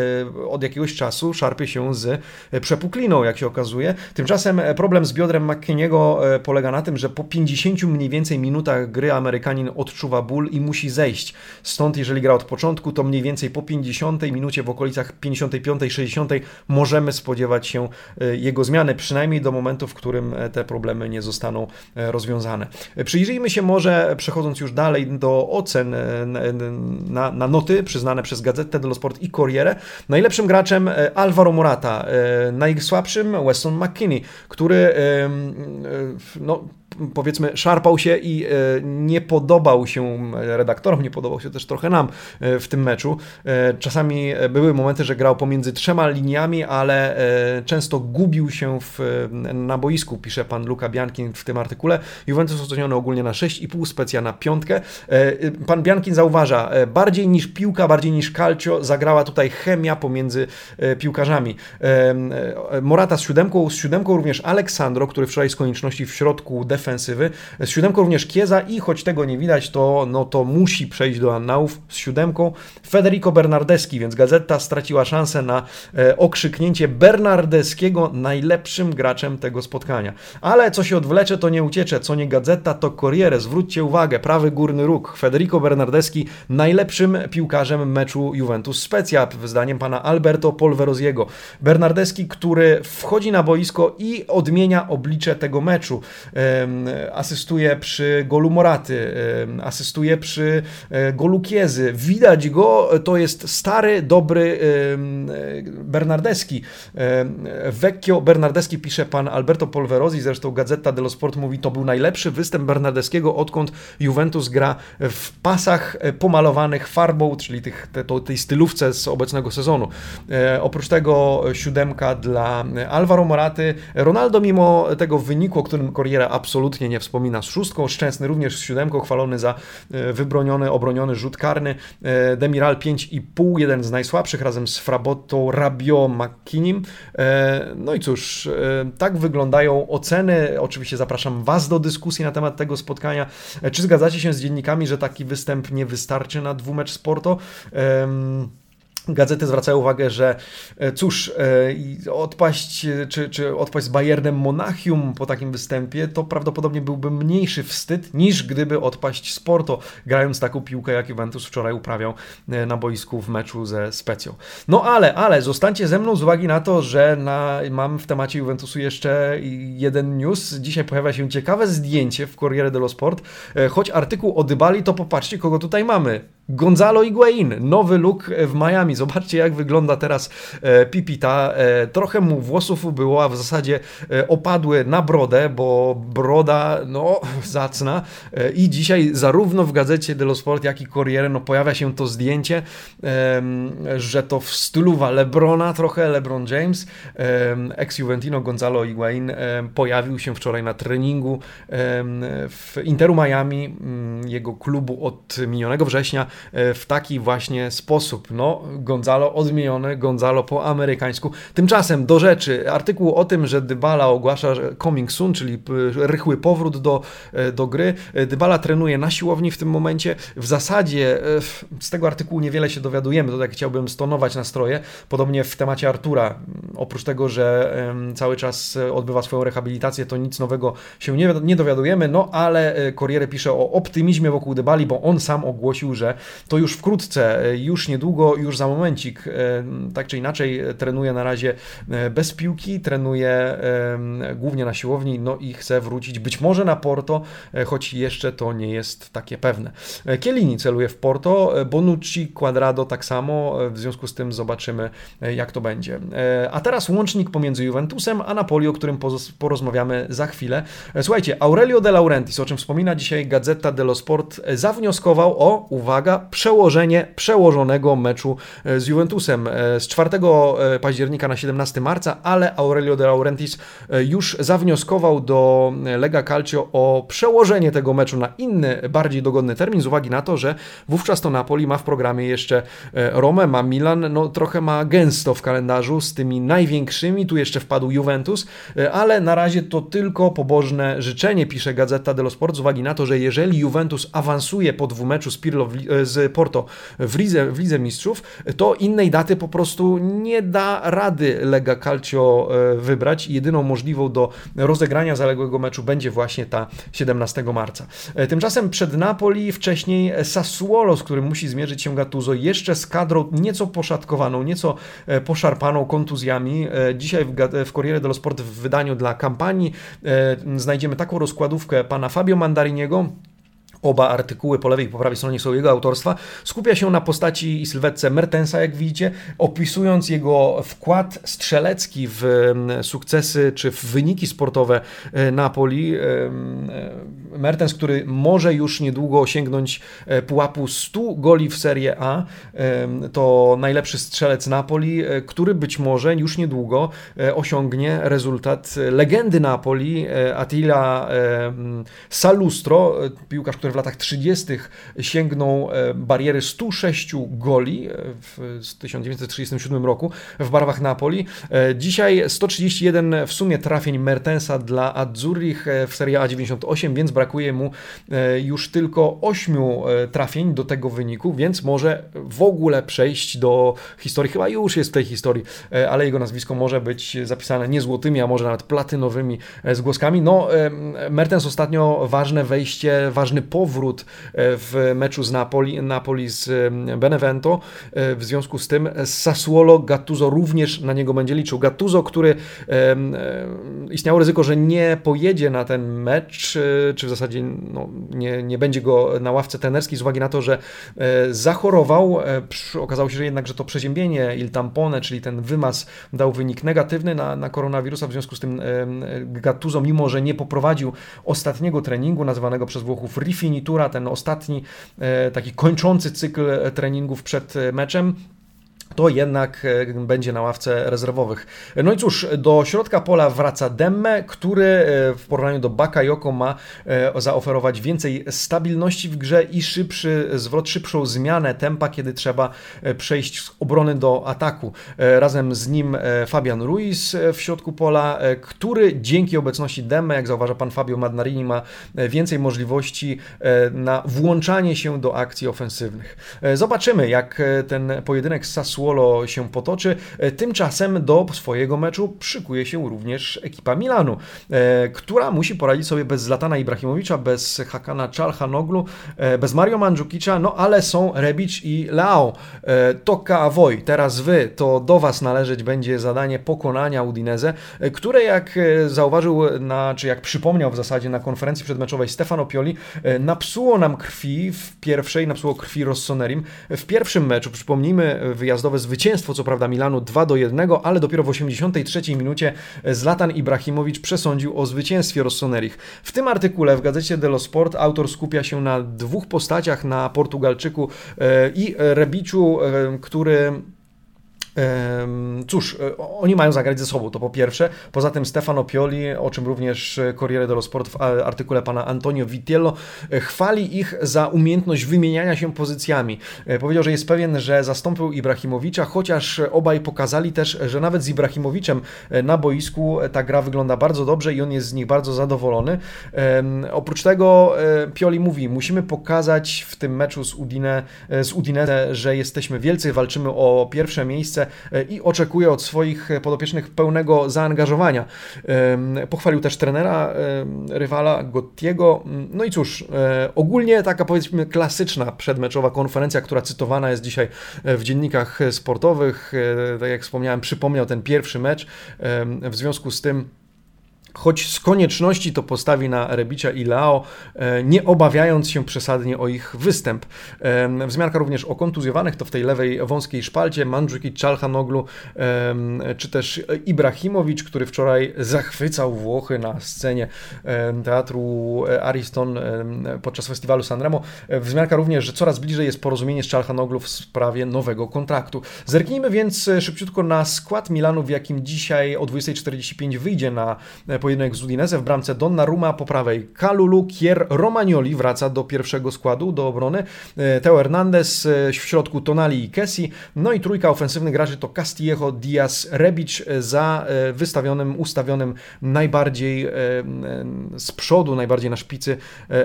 Speaker 1: e, od jakiegoś czasu szarpie się z e, przepukliną, jak się okazuje. Tymczasem e, problem z biodrem Mackiniego polega na tym, że po 50 mniej więcej minutach gry Amerykanin odczuwa ból i musi zejść. Stąd jeżeli gra od początku, to mniej więcej po 50 minucie w okolicach 55-60 możemy spodziewać się jego zmiany, przynajmniej do momentu, w którym te problemy nie zostaną rozwiązane. Przyjrzyjmy się może, przechodząc już dalej do ocen na, na noty przyznane przez Gazetę dello Sport i Corriere. Najlepszym graczem e, Alvaro Morata, e, najsłabszym Weston McKinney, który e, no, powiedzmy, szarpał się i e, nie podobał się redaktorom, nie podobał się też trochę nam e, w tym meczu. E, czasami były momenty, że grał pomiędzy trzema liniami, ale często gubił się w, na boisku, pisze pan Luka Biankin w tym artykule. Juventus oceniony ogólnie na 6,5, specja na piątkę. Pan Biankin zauważa, bardziej niż piłka, bardziej niż calcio zagrała tutaj chemia pomiędzy piłkarzami. Morata z siódemką, z siódemką również Aleksandro, który wczoraj z konieczności w środku defensywy defensywy. Z siódemką również Kieza i choć tego nie widać, to, no, to musi przejść do annałów z siódemką Federico Bernardeschi, więc Gazeta straciła szansę na e, okrzyknięcie Bernardeskiego najlepszym graczem tego spotkania. Ale co się odwlecze, to nie uciecze, co nie Gazeta, to Corriere. Zwróćcie uwagę, prawy górny róg. Federico Bernardeschi najlepszym piłkarzem meczu Juventus Specja, zdaniem pana Alberto Polveroziego. Bernardeschi, który wchodzi na boisko i odmienia oblicze tego meczu asystuje przy golu Moraty, asystuje przy e, golu Kiezy. Widać go, to jest stary, dobry Bernardeski. Vecchio Bernardeski pisze pan Alberto Polverosi, zresztą Gazeta dello Sport mówi, to był najlepszy występ Bernardeskiego, odkąd Juventus gra w pasach pomalowanych farbą, czyli tych, te, to, tej stylówce z obecnego sezonu. Oprócz tego siódemka dla Alvaro Moraty. Ronaldo mimo tego wyniku, o którym Corriere absolutnie absolutnie nie wspomina z szóstką. Szczęsny również z siódemką, chwalony za e, wybroniony, obroniony rzut karny. E, Demiral 5,5, jeden z najsłabszych razem z Frabotto, Rabio, McKinim. E, no i cóż, tak wyglądają oceny. Oczywiście zapraszam Was do dyskusji na temat tego spotkania. Czy zgadzacie się z dziennikami, że taki występ nie wystarczy na dwumecz sporto? Gazety zwracają uwagę, że e, cóż, e, odpaść czy, czy odpaść z Bayernem Monachium po takim występie to prawdopodobnie byłby mniejszy wstyd niż gdyby odpaść z Porto, grając taką piłkę jak Juventus wczoraj uprawiał e, na boisku w meczu ze Specją. No ale, ale zostańcie ze mną z uwagi na to, że na, mam w temacie Juventusu jeszcze jeden news. Dzisiaj pojawia się ciekawe zdjęcie w Corriere dello Sport. Choć artykuł o Dybali, to popatrzcie kogo tutaj mamy. Gonzalo Higuain, nowy look w Miami Zobaczcie, jak wygląda teraz Pipita. Trochę mu włosów ubyło, a w zasadzie opadły na brodę, bo broda, no, zacna. I dzisiaj zarówno w gazecie dello Sport, jak i Corriere, no, pojawia się to zdjęcie, że to w stylu Lebrona trochę, LeBron James, ex-Juventino Gonzalo Higuain pojawił się wczoraj na treningu w Interu Miami, mm, jego klubu od minionego września, e, w taki właśnie sposób. No, Gonzalo odmieniony, Gonzalo po amerykańsku. Tymczasem do rzeczy, artykuł o tym, że Dybala ogłasza coming soon, czyli rychły powrót do, e, do gry. E, Dybala trenuje na siłowni w tym momencie. W zasadzie z tego artykułu niewiele się dowiadujemy, to tak chciałbym stonować nastroje. Podobnie w temacie Artura, oprócz tego, że cały czas odbywa swoją rehabilitację, to nic nowego się nie, nie dowiadujemy, no ale Corriere pisze o optymizmie wokół Dybali, bo on sam ogłosił, że to już wkrótce, e, już niedługo, już za momencik, e, tak czy inaczej e, trenuje na razie bez piłki, trenuje głównie na siłowni, no i chce wrócić być może na Porto, choć jeszcze to nie jest takie pewne. Kielini celuje w Porto, Bonucci, Quadrado tak samo, w związku z tym zobaczymy jak to będzie. A teraz łącznik pomiędzy Juventusem a Napoli, o którym porozmawiamy za chwilę. Słuchajcie, Aurelio De Laurentiis, o czym wspomina dzisiaj Gazeta dello Sport, zawnioskował o, uwaga, przełożenie przełożonego meczu e, z Juventusem e, z 4 e, października na 17 marca, ale Aurelio De Laurentiis już zawnioskował do Lega Calcio o przełożenie tego meczu na inny, bardziej dogodny termin, z uwagi na to, że wówczas to Napoli ma w programie jeszcze Romę, ma Milan, no trochę ma gęsto w kalendarzu z tymi największymi, tu jeszcze wpadł Juventus, ale na razie to tylko pobożne życzenie, pisze Gazeta dello Sport, z uwagi na to, że jeżeli Juventus awansuje po dwumeczu z, Pirlo, e, z Porto w Lidze, w Lidze Mistrzów, to innej daty po prostu nie da rady Lega Calcio e, wybrać. Jedyną możliwą do rozegrania zaległego meczu będzie właśnie ta 17 marca. E, tymczasem przed Napoli wcześniej Sassuolo, z którym musi zmierzyć się Gattuso, jeszcze z kadrą nieco poszatkowaną, nieco poszarpaną kontuzjami. Dzisiaj w, w Corriere dello Sport w wydaniu dla kampanii znajdziemy taką rozkładówkę pana Fabio Mandariniego, Oba artykuły po lewej i po prawej stronie są jego autorstwa. Skupia się na postaci i sylwetce Mertensa, jak widzicie, opisując jego wkład strzelecki w sukcesy czy w wyniki sportowe e, Napoli. E, Mertens, który może już niedługo osiągnąć e, pułapu 100 goli w Serie A, to najlepszy strzelec Napoli, który być może już niedługo osiągnie rezultat legendy Napoli, Attila Salustro, piłkarz, który w latach 30. sięgnął e, bariery 106 goli e, w 1937 roku w barwach Napoli. E, dzisiaj 131 w sumie trafień Mertensa dla Azzurrich w Serie A98, więc brakuje mu już tylko 8 trafień do tego wyniku, więc może w ogóle przejść do historii. Chyba już jest w tej historii, ale jego nazwisko może być zapisane nie złotymi, a może nawet platynowymi zgłoskami. No, Mertens ostatnio ważne wejście, ważny powód powrót e, w meczu z Napoli, Napoli z Benevento. E, w związku z tym Sassuolo Gattuso również na niego będzie liczył. Gattuso, który e, istniało ryzyko, że nie pojedzie na ten mecz, czy w zasadzie no, nie, nie będzie go na ławce trenerskiej z uwagi na to, że zachorował. Okazało się że jednak, że to przeziębienie il tampone, czyli ten wymaz dał wynik negatywny na, na koronawirusa. W związku z tym Gattuso, mimo że nie poprowadził ostatniego treningu, nazywanego przez Włochów Rifin, finitura, ten ostatni e, taki kończący cykl treningów przed meczem to jednak e, będzie na ławce rezerwowych. No i cóż, do środka pola wraca Demme, który e, w porównaniu do Bakayoko ma e, zaoferować więcej stabilności w grze i szybszy zwrot, szybszą zmianę tempa, kiedy trzeba przejść z obrony do ataku. Razem z nim Fabian Ruiz w środku pola, który dzięki obecności Demme, jak zauważa pan Fabio Madnarini, ma więcej możliwości na włączanie się do akcji ofensywnych. Zobaczymy, jak ten pojedynek z Sassuolo Sassuolo się potoczy. E, tymczasem do swojego meczu szykuje się również ekipa Milanu, e, która musi poradzić sobie bez Zlatana Ibrahimowicza, bez Hakana Czalhanoglu, e, bez Mario Mandzukicza, no ale są Rebic i Leao. Toka Avoj, teraz wy, to do was należeć będzie zadanie pokonania Udineze, które jak zauważył, na, czy jak przypomniał w zasadzie na konferencji przedmeczowej Stefano Pioli, napsuło nam krwi w pierwszej, napsuło krwi Rossonerim w pierwszym meczu, przypomnijmy, wyjazd wyjazdowe zwycięstwo, co prawda Milanu 2 do 1, ale dopiero w 83 minucie Zlatan Ibrahimowicz przesądził o zwycięstwie Rossonerich. W tym artykule w gazecie Dello Sport autor skupia się na dwóch postaciach, na Portugalczyku i Rebiciu, który Cóż, e, oni mają zagrać ze sobą, to po pierwsze. Poza tym Stefano Pioli, o czym również Corriere dello Sport w artykule pana Antonio Vitiello, e, chwali ich za umiejętność wymieniania się pozycjami. E, powiedział, że jest pewien, że zastąpił Ibrahimowicza, chociaż obaj pokazali też, że nawet z Ibrahimowiczem na boisku ta gra wygląda bardzo dobrze i on jest z nich bardzo zadowolony. Oprócz tego Pioli mówi, musimy pokazać w tym meczu z Udine, z Udinese, że jesteśmy wielcy, walczymy o pierwsze miejsce, E, i oczekuje od swoich podopiecznych pełnego zaangażowania. Pochwalił też trenera rywala Gottiego. No i cóż, e, ogólnie taka powiedzmy klasyczna przedmeczowa konferencja, która cytowana jest dzisiaj w dziennikach sportowych. E, tak jak wspomniałem, przypomniał ten pierwszy mecz. W związku z tym choć z konieczności to postawi na Rebicia i Lao, e, nie obawiając się przesadnie o ich występ. E, wzmianka również o kontuzjowanych, to w tej lewej wąskiej szpalcie Mandzukic, Czalhanoglu, czy też Ibrahimowicz, który wczoraj zachwycał Włochy na scenie teatru Ariston podczas festiwalu Sanremo. E, wzmianka również, że coraz bliżej jest porozumienie z Czalhanoglu w sprawie nowego kontraktu. Zerknijmy więc szybciutko na skład Milanu, w jakim dzisiaj o 20.45 wyjdzie na pojedynek z Udinese w bramce Donnarumma po prawej Kalulu, Kier, Romagnoli wraca do pierwszego składu, do obrony, e, Teo Hernandez e, w środku Tonali i Kessi, no i trójka ofensywnych graczy to Castillejo, Diaz, Rebic e, za wystawionym, ustawionym najbardziej z przodu, najbardziej na szpicy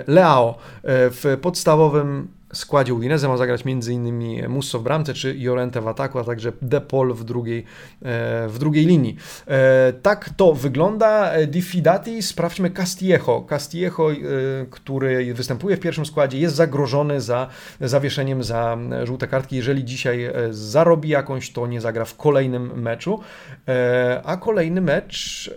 Speaker 1: Leao. W podstawowym składzie Udinese ma zagrać m.in. Musso w bramce czy Jorente w ataku, a także Depol w drugiej, e, w drugiej linii. E, tak to wygląda. Diffidati, sprawdźmy Castillejo. Castillejo, e, który występuje w pierwszym składzie, jest zagrożony za zawieszeniem za żółte kartki. Jeżeli dzisiaj zarobi jakąś, to nie zagra w kolejnym meczu. A kolejny mecz,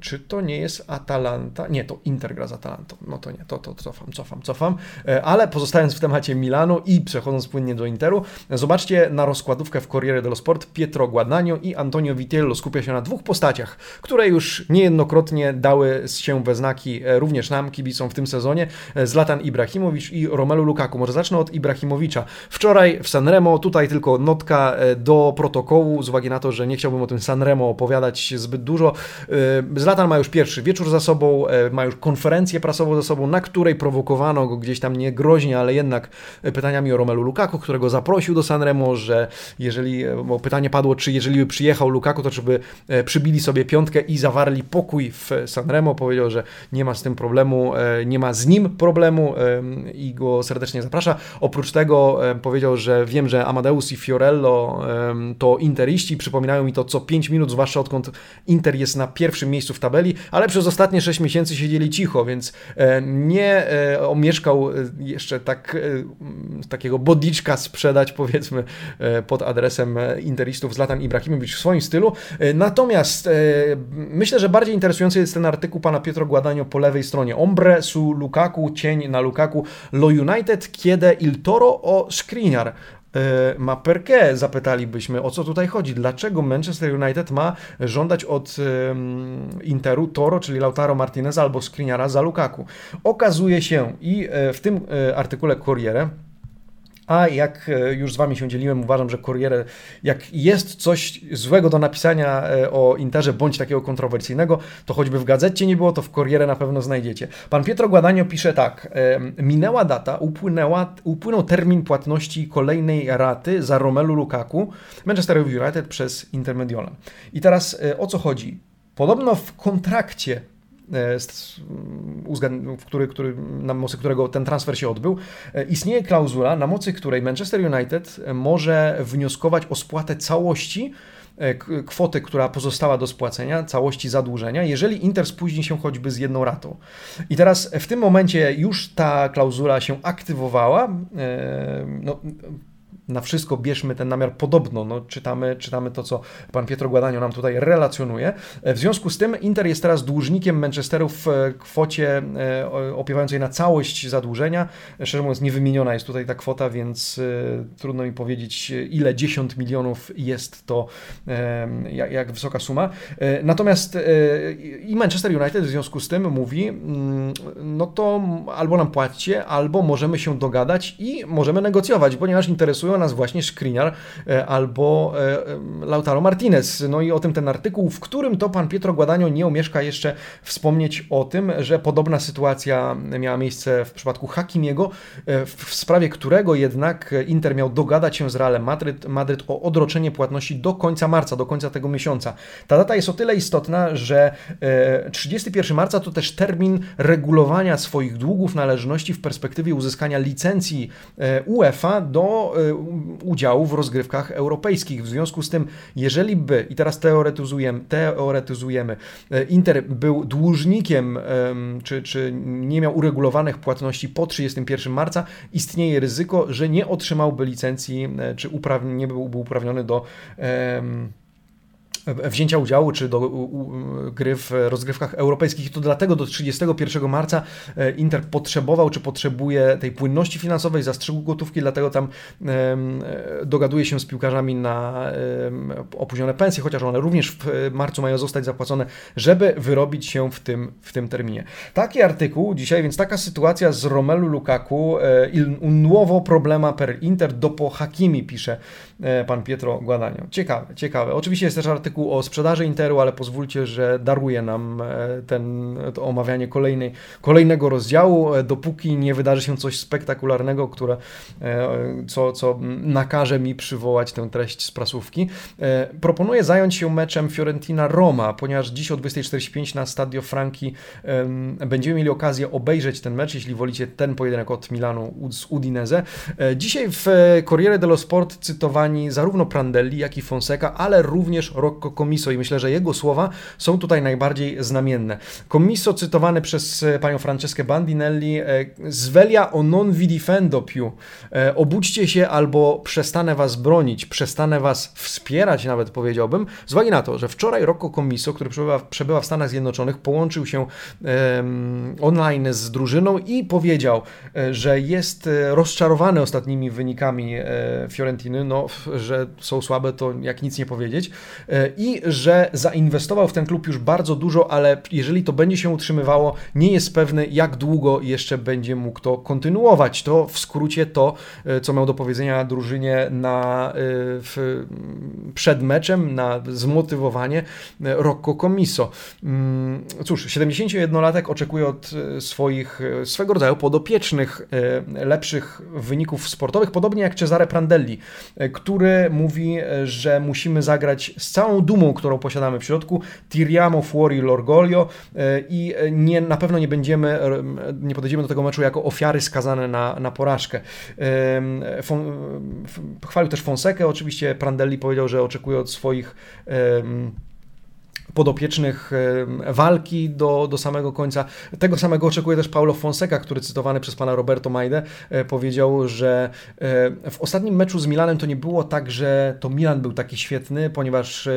Speaker 1: czy to nie jest Atalanta? Nie, to Inter gra z Atalantą. No to nie, to, to cofam, cofam, cofam. Ale pozostając Zostając w temacie Milanu i przechodząc płynnie do Interu, zobaczcie na rozkładówkę w Corriere dello Sport. Pietro Guadagno i Antonio Vitiello skupia się na dwóch postaciach, które już niejednokrotnie dały się we znaki e, również nam, kibicom w tym sezonie. E, Zlatan Ibrahimowicz i Romelu Lukaku. Może zacznę od Ibrahimowicza. Wczoraj w Sanremo, tutaj tylko notka e, do protokołu, z uwagi na to, że nie chciałbym o tym Sanremo opowiadać zbyt dużo. Zlatan ma już pierwszy wieczór za sobą, ma już konferencję prasową za sobą, na której prowokowano go gdzieś tam nie groźnie, ale jednak pytaniami o Romelu Lukaku, którego zaprosił do Sanremo, że jeżeli, bo pytanie padło, czy jeżeli by przyjechał Lukaku, to czy by e, przybili sobie piątkę i zawarli pokój w Sanremo. Powiedział, że nie ma z tym problemu, e, nie ma z nim problemu i go serdecznie zaprasza. Oprócz tego powiedział, że wiem, że Amadeus i Fiorello to interiści, przypominają mi to co 5 minut, zwłaszcza odkąd Inter jest na pierwszym miejscu w tabeli, ale przez ostatnie 6 miesięcy siedzieli cicho, więc e, nie omieszkał jeszcze tak tak, takiego bodiczka sprzedać, powiedzmy, e, pod adresem interistów Zlatan Ibrahimowicz w swoim stylu. E, natomiast myślę, że bardziej interesujący jest ten artykuł pana Pietro Guadagno po lewej stronie. Ombre su Lukaku, cień na Lukaku, lo United chiede il toro o Skriniar. Ma perché? Zapytalibyśmy, o co tutaj chodzi. Dlaczego Manchester United ma żądać od Interu Toro, czyli Lautaro Martinez albo Skriniara za Lukaku? Okazuje się i e, w tym e, artykule Corriere a jak e, już z Wami się dzieliłem, uważam, że Corriere, jak jest coś złego do napisania e, o Interze, bądź takiego kontrowersyjnego, to choćby w gazecie nie było, to w Corriere na pewno znajdziecie. Pan Pietro Guadagno pisze tak. Minęła data, upłynęła, upłynął termin płatności kolejnej raty za Romelu Lukaku Manchester United przez Intermediola. I teraz e, o co chodzi? Podobno w kontrakcie E, który, który, na mocy którego ten transfer się odbył, e, istnieje klauzula, na mocy której Manchester United może wnioskować o spłatę całości e, kwoty, która pozostała do spłacenia, całości zadłużenia, jeżeli Inter spóźni się choćby z jedną ratą. I teraz w tym momencie już ta klauzula się aktywowała. No, na wszystko bierzmy ten namiar podobno. No, czytamy, czytamy to, co pan Pietro Guadagno nam tutaj relacjonuje. W związku z tym Inter jest teraz dłużnikiem Manchesteru w kwocie opiewającej na całość zadłużenia. Szczerze mówiąc, niewymieniona jest tutaj ta kwota, więc trudno mi powiedzieć, ile 10 milionów jest to, jak wysoka suma. Natomiast i Manchester United w związku z tym mówi, mm, no to albo nam płacicie, albo możemy się dogadać i możemy negocjować, ponieważ interesują nas właśnie Skriniar e, albo e, Lautaro Martinez. No i o tym ten artykuł, w którym to pan Pietro Guadagno nie omieszka jeszcze wspomnieć o tym, że podobna sytuacja miała miejsce w przypadku Hakimiego, e, w sprawie którego jednak Inter miał dogadać się z Realem Madryt, Madryt o odroczenie płatności do końca marca, do końca tego miesiąca. Ta data jest o tyle istotna, że 31 marca to też termin regulowania swoich długów, należności w perspektywie uzyskania licencji UEFA do udziału w rozgrywkach europejskich. W związku z tym, jeżeli by, i teraz teoretyzujemy, teoretyzujemy e, Inter był dłużnikiem, czy, czy nie miał uregulowanych płatności po 31 marca, istnieje ryzyko, że nie otrzymałby licencji, czy nie byłby uprawniony do wzięcia udziału czy do gry w rozgrywkach europejskich. I to dlatego do 31 marca e, Inter potrzebował czy potrzebuje tej płynności finansowej, zastrzygu gotówki, dlatego tam e, dogaduje się z piłkarzami na opóźnione pensje, chociaż one również w marcu mają zostać zapłacone, żeby wyrobić się w tym, w tym terminie. Taki artykuł dzisiaj, więc taka sytuacja z Romelu Lukaku, e, il nuovo problema per Inter dopo Hakimi, pisze pan Pietro Guadagno. Ciekawe, ciekawe. Oczywiście jest też artykuł o sprzedaży Interu, ale pozwólcie, że daruje nam e, ten, to omawianie kolejnej, kolejnego rozdziału, e, dopóki nie wydarzy się coś spektakularnego, które, e, co, co nakaże mi przywołać tę treść z prasówki. Proponuję zająć się meczem Fiorentina-Roma, ponieważ dziś o 20.45 na Stadio Franki będziemy mieli okazję obejrzeć ten mecz, jeśli wolicie ten pojedynek od Milanu z Udinese. Dzisiaj w Corriere dello Sport zarówno Prandelli, jak i Fonseca, ale również Rocco Comiso i myślę, że jego słowa są tutaj najbardziej znamienne. Comiso cytowany przez e, panią Franceskę Bandinelli e, Svelia o non vi difendo più. E, obudźcie się albo przestanę was bronić, przestanę was wspierać nawet powiedziałbym, z uwagi na to, że wczoraj Rocco Comiso, który przebywa, przebywa w Stanach Zjednoczonych, połączył się um, online z drużyną i powiedział, że jest rozczarowany ostatnimi wynikami Fiorentiny, no, że są słabe, to jak nic nie powiedzieć i że zainwestował w ten klub już bardzo dużo, ale jeżeli to będzie się utrzymywało, nie jest pewny, jak długo jeszcze będzie mógł to kontynuować. To w skrócie to, e, co miał do powiedzenia drużynie na, e, w, przed meczem, na zmotywowanie e, Rocco Comiso. Mm, cóż, 71-latek oczekuje od swoich, swego rodzaju podopiecznych lepszych wyników sportowych, podobnie jak Cesare Prandelli, mówi, że musimy zagrać z całą dumą, którą posiadamy w środku. Tiriamo fuori l'orgoglio e, i nie, na pewno nie będziemy, e, nie podejdziemy do tego meczu jako ofiary skazane na, na porażkę. Chwalił też Fonsekę, oczywiście Prandelli powiedział, że oczekuje od swoich podopiecznych walki do, do samego końca. Tego samego oczekuje też Paulo Fonseca, który cytowany przez pana Roberto Majde e, powiedział, że e, w ostatnim meczu z Milanem to nie było tak, że to Milan był taki świetny, ponieważ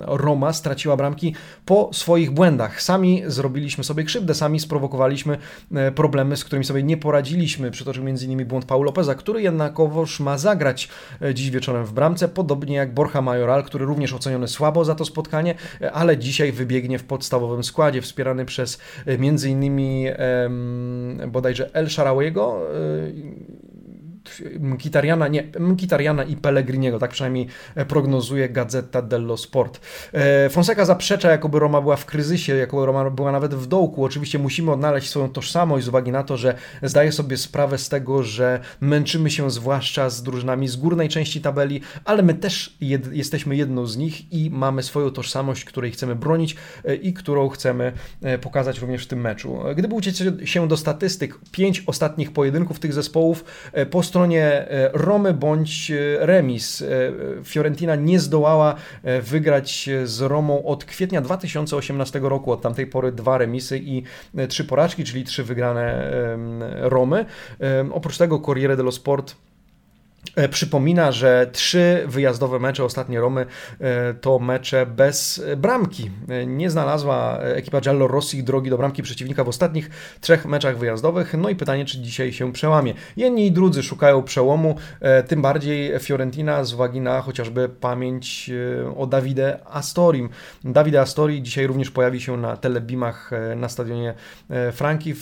Speaker 1: Roma straciła bramki po swoich błędach. Sami zrobiliśmy sobie krzywdę, sami sprowokowaliśmy e, problemy, z którymi sobie nie poradziliśmy. Przytoczył m.in. błąd Paulo Lopeza, który jednakowoż ma zagrać dziś wieczorem w bramce, podobnie jak Borja Majoral, który również oceniony słabo za to spotkanie, ale ale dzisiaj wybiegnie w podstawowym składzie, wspierany przez e, innymi bodajże El Sharawiego Mkitariana, nie, Mkitariana i Pellegriniego, tak przynajmniej e, prognozuje Gazeta dello Sport. E, Fonseca zaprzecza, jakoby Roma była w kryzysie, jakoby Roma była nawet w dołku. Oczywiście musimy odnaleźć swoją tożsamość z uwagi na to, że zdaje sobie sprawę z tego, że męczymy się zwłaszcza z drużynami z górnej części tabeli, ale my też jed jesteśmy jedną z nich i mamy swoją tożsamość, której chcemy bronić e, i którą chcemy pokazać również w tym meczu. Gdyby uciec się do statystyk, pięć ostatnich pojedynków tych zespołów po stronie e, Romy bądź e, remis. E, Fiorentina nie zdołała wygrać z Romą od kwietnia 2018 roku. Od tamtej pory dwa remisy i trzy porażki, czyli trzy wygrane Romy. Oprócz tego Corriere dello Sport przypomina, że trzy wyjazdowe mecze, ostatnie Romy, e, to mecze bez bramki. E, nie znalazła ekipa Giallo Rossi drogi do bramki przeciwnika w ostatnich trzech meczach wyjazdowych. No i pytanie, czy dzisiaj się przełamie. Jedni i drudzy szukają przełomu, tym bardziej Fiorentina z uwagi na chociażby pamięć o Davide Astorim. Davide Astori dzisiaj również pojawi się na telebimach na stadionie Franki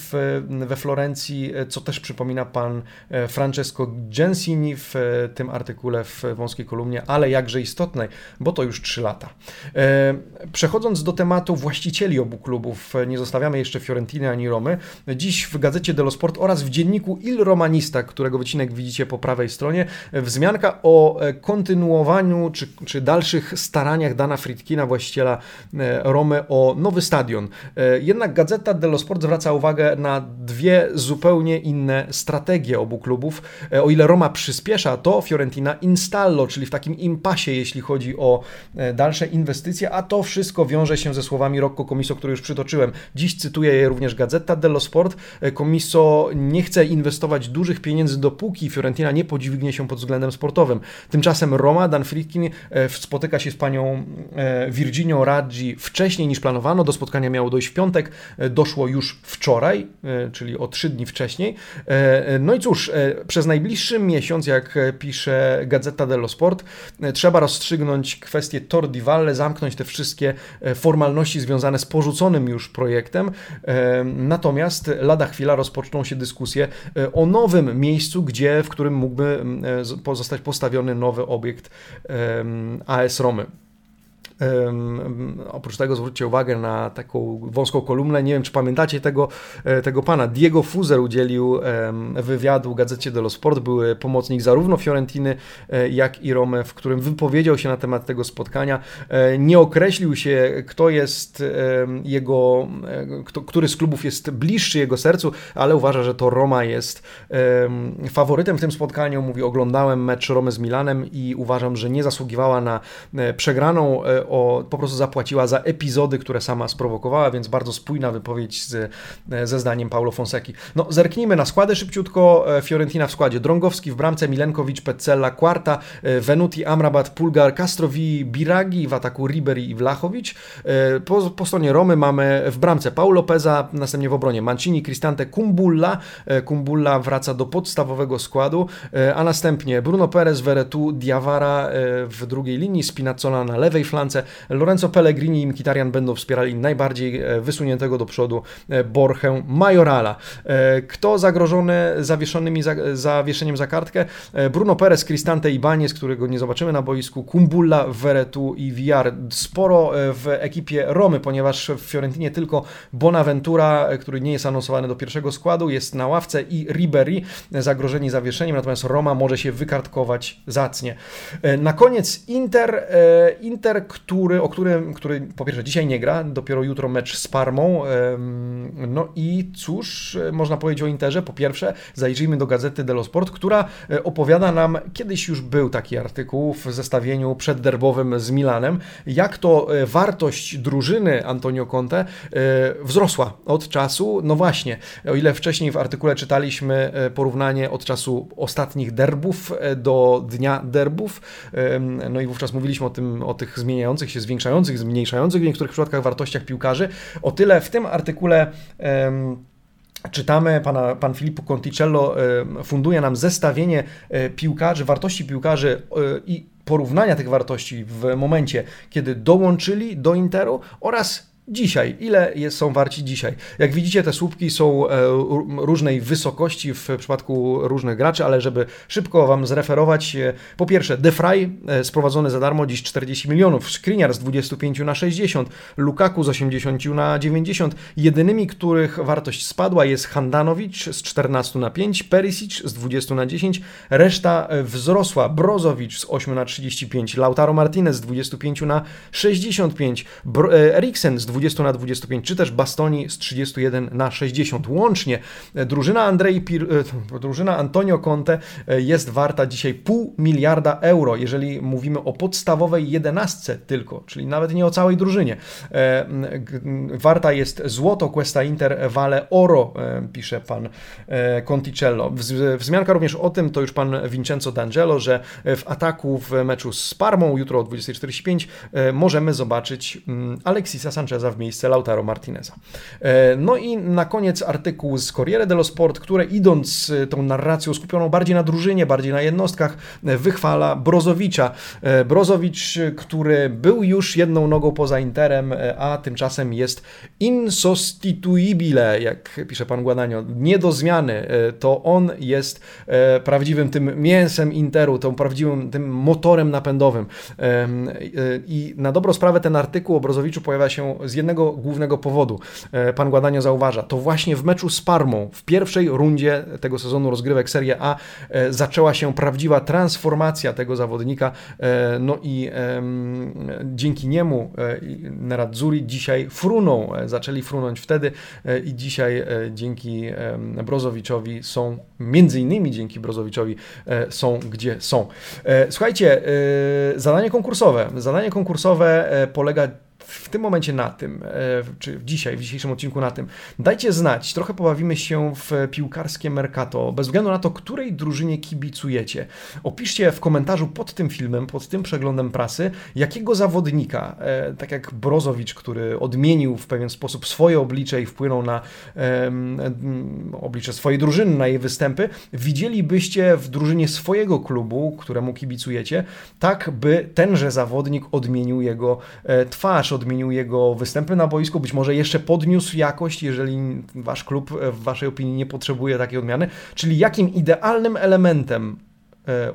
Speaker 1: we Florencji, co też przypomina pan Francesco Gensini w tym artykule w wąskiej kolumnie, ale jakże istotnej, bo to już 3 lata. E, przechodząc do tematu właścicieli obu klubów, nie zostawiamy jeszcze Fiorentiny ani Romy. Dziś w gazecie Dello Sport oraz w dzienniku Il Romanista, którego wycinek widzicie po prawej stronie, wzmianka o kontynuowaniu czy, czy dalszych staraniach Dana Fritkina, właściciela e, Romy, o nowy stadion. E, jednak gazeta Dello Sport zwraca uwagę na dwie zupełnie inne strategie obu klubów. O ile Roma przyspiesza to Fiorentina installo, czyli w takim impasie, jeśli chodzi o e, dalsze inwestycje, a to wszystko wiąże się ze słowami Rocco Comiso, które już przytoczyłem. Dziś cytuję je również Gazeta dello Sport. E, Comiso nie chce inwestować dużych pieniędzy, dopóki Fiorentina nie podźwignie się pod względem sportowym. Tymczasem Roma, Dan Friedkin e, spotyka się z panią Virginią Raggi wcześniej niż planowano. Do spotkania miało dojść w piątek, doszło już wczoraj, czyli o trzy dni wcześniej. No i cóż, przez najbliższy miesiąc, jak pisze Gazeta dello Sport, trzeba rozstrzygnąć kwestię Tor di Valle, zamknąć te wszystkie e, formalności związane z porzuconym już projektem. E, natomiast lada chwila rozpoczną się dyskusje e, o nowym miejscu, gdzie, w którym mógłby zostać postawiony nowy obiekt AS Romy. Oprócz tego zwróćcie uwagę na taką wąską kolumnę. Nie wiem, czy pamiętacie tego, e, tego pana. Diego Fuzer udzielił wywiadu gazecie dello Sport. Były pomocnik zarówno Fiorentiny, e, jak i Rome, w którym wypowiedział się na temat tego spotkania. E, nie określił się, kto jest jego, kto, który z klubów jest bliższy jego sercu, ale uważa, że to Roma jest faworytem w tym spotkaniu. Mówi, oglądałem mecz Romy z Milanem i uważam, że nie zasługiwała na przegraną o, po prostu zapłaciła za epizody, które sama sprowokowała, więc bardzo spójna wypowiedź z, ze zdaniem Paulo Fonseki. No, zerknijmy na składy szybciutko. E, Fiorentina w składzie. Drągowski w bramce, Milenkowicz, Petzella, Quarta, e, Venuti, Amrabat, Pulgar, Castrovi, Biragi, w ataku Ribery i Vlachowicz. E, po, po stronie Romy mamy w bramce Paulo Peza, następnie w obronie Mancini, Cristante, Kumbulla. Kumbulla wraca do podstawowego składu, a następnie Bruno Perez, Veretu, Diawara w drugiej linii, Spinazzola na lewej flance, Lorenzo Pellegrini i Mkhitaryan będą wspierali najbardziej e, wysuniętego do przodu e, Borchę Majorala. E, kto zagrożony zawieszonymi za, zawieszeniem za kartkę? Bruno Perez, Cristante i Banies, którego nie zobaczymy na boisku, Kumbulla, Veretu i Villar. Sporo w ekipie Romy, ponieważ w Fiorentinie tylko Bonaventura, który nie jest anonsowany do pierwszego składu, jest na ławce i Ribery zagrożeni zawieszeniem, natomiast Roma może się wykartkować zacnie. Na koniec Inter, Inter, który, o którym, który po pierwsze dzisiaj nie gra, dopiero jutro mecz z Parmą. No i cóż, można powiedzieć o Interze. Po pierwsze, zajrzyjmy do gazety Dello Sport, która e, opowiada nam, kiedyś już był taki artykuł w zestawieniu przedderbowym z Milanem, jak to e, wartość drużyny Antonio Conte e, wzrosła od czasu, no właśnie, o ile wcześniej w artykule czytaliśmy porównanie od czasu ostatnich derbów do dnia derbów, no i wówczas mówiliśmy o tym, o tych zmieniach zmieniających się, zwiększających, zmniejszających w niektórych przypadkach wartościach piłkarzy. O tyle w tym artykule. Um, czytamy, pana, pan Filippo Conticello funduje nam zestawienie e, piłkarzy, wartości piłkarzy e, i porównania tych wartości w momencie, kiedy dołączyli do Interu oraz dzisiaj. Ile są warci dzisiaj? Jak widzicie, te słupki są e, różnej wysokości w przypadku różnych graczy, ale żeby szybko Wam zreferować, e, po pierwsze, Defray e, sprowadzony za darmo, dziś 40 milionów, Skriniar z 25 na 60, Lukaku z 80 na 90. Jedynymi, których wartość spadła jest Handanowicz z 14 na 5, Perisic z 20 na 10, reszta wzrosła, Brozowicz z 8 na 35, Lautaro Martinez z 25 na 65, Bro Eriksen z 20 na 25, czy też Bastoni z 31 na 60. Łącznie drużyna Andrei Pir... drużyna Antonio Conte jest warta dzisiaj pół miliarda euro, jeżeli mówimy o podstawowej jedenastce tylko, czyli nawet nie o całej drużynie. Warta jest złoto Questa Inter Vale Oro, pisze pan Conticello. Wzmianka również o tym, to już pan Vincenzo D'Angelo, że w ataku w meczu z Parmą jutro o 20.45 e, możemy zobaczyć mm, Alexisa Sancheza w miejsce Lautaro Martineza. E, no i na koniec artykuł z Corriere dello Sport, które idąc tą narracją skupioną bardziej na drużynie, bardziej na jednostkach, e, wychwala Brozowicza. Brozowicz, który był już jedną nogą poza Interem, a tymczasem jest insostituibile, jak pisze pan Guadagno, nie do zmiany. To on jest prawdziwym tym mięsem Interu, tą prawdziwym tym motorem napędowym. I na dobrą sprawę ten artykuł o Brozowiczu pojawia się z jednego głównego powodu. E, pan Guadagno zauważa, to właśnie w meczu z Parmą, w pierwszej rundzie tego sezonu rozgrywek Serie A e, zaczęła się prawdziwa transformacja tego zawodnika, e, no i dzięki niemu Nerazzurri dzisiaj fruną, zaczęli frunąć wtedy i dzisiaj dzięki Brozowiczowi są, między innymi dzięki Brozowiczowi są gdzie są. Słuchajcie, zadanie konkursowe. Zadanie konkursowe polega w tym momencie na tym, e, czy dzisiaj, w dzisiejszym odcinku na tym, dajcie znać, trochę pobawimy się w piłkarskie Mercato, bez względu na to, której drużynie kibicujecie. Opiszcie w komentarzu pod tym filmem, pod tym przeglądem prasy, jakiego zawodnika, e, tak jak Brozowicz, który odmienił w pewien sposób swoje oblicze i wpłynął na oblicze swojej drużyny, na jej występy, widzielibyście w drużynie swojego klubu, któremu kibicujecie, tak by tenże zawodnik odmienił jego e, twarz, odmienił jego występy na boisku, być może jeszcze podniósł jakość, jeżeli wasz klub w waszej opinii nie potrzebuje takiej odmiany. Czyli jakim idealnym elementem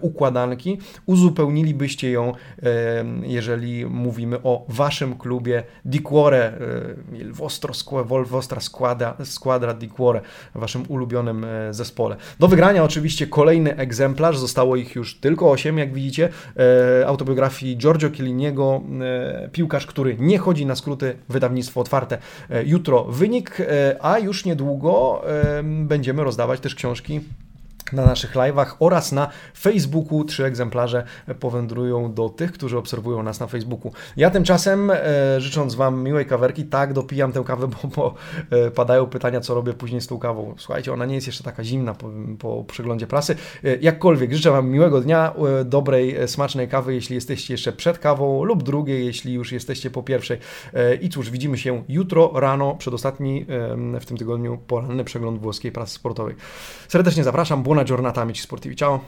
Speaker 1: układanki, uzupełnilibyście ją, e, jeżeli mówimy o waszym klubie di cuore, vostro, squadra, squadra di cuore, waszym ulubionym e, zespole. Do wygrania oczywiście kolejny egzemplarz, zostało ich już tylko 8, jak widzicie, autobiografii Giorgio Chielliniego, piłkarz, który nie chodzi na skróty, wydawnictwo otwarte. Jutro wynik, a już niedługo będziemy rozdawać też książki na naszych live'ach oraz na Facebooku. Trzy egzemplarze powędrują do tych, którzy obserwują nas na Facebooku. Ja tymczasem, e, życząc Wam miłej kawerki, tak, dopijam tę kawę, bo, bo e, padają pytania, co robię później z tą kawą. Słuchajcie, ona nie jest jeszcze taka zimna po, po przeglądzie prasy. E, jakkolwiek, życzę Wam miłego dnia, dobrej, smacznej kawy, jeśli jesteście jeszcze przed kawą lub drugiej, jeśli już jesteście po pierwszej. I cóż, widzimy się jutro rano, przedostatni w tym tygodniu poranny przegląd włoskiej prasy sportowej. Serdecznie zapraszam, Buona giornata amici sportivi, ciao!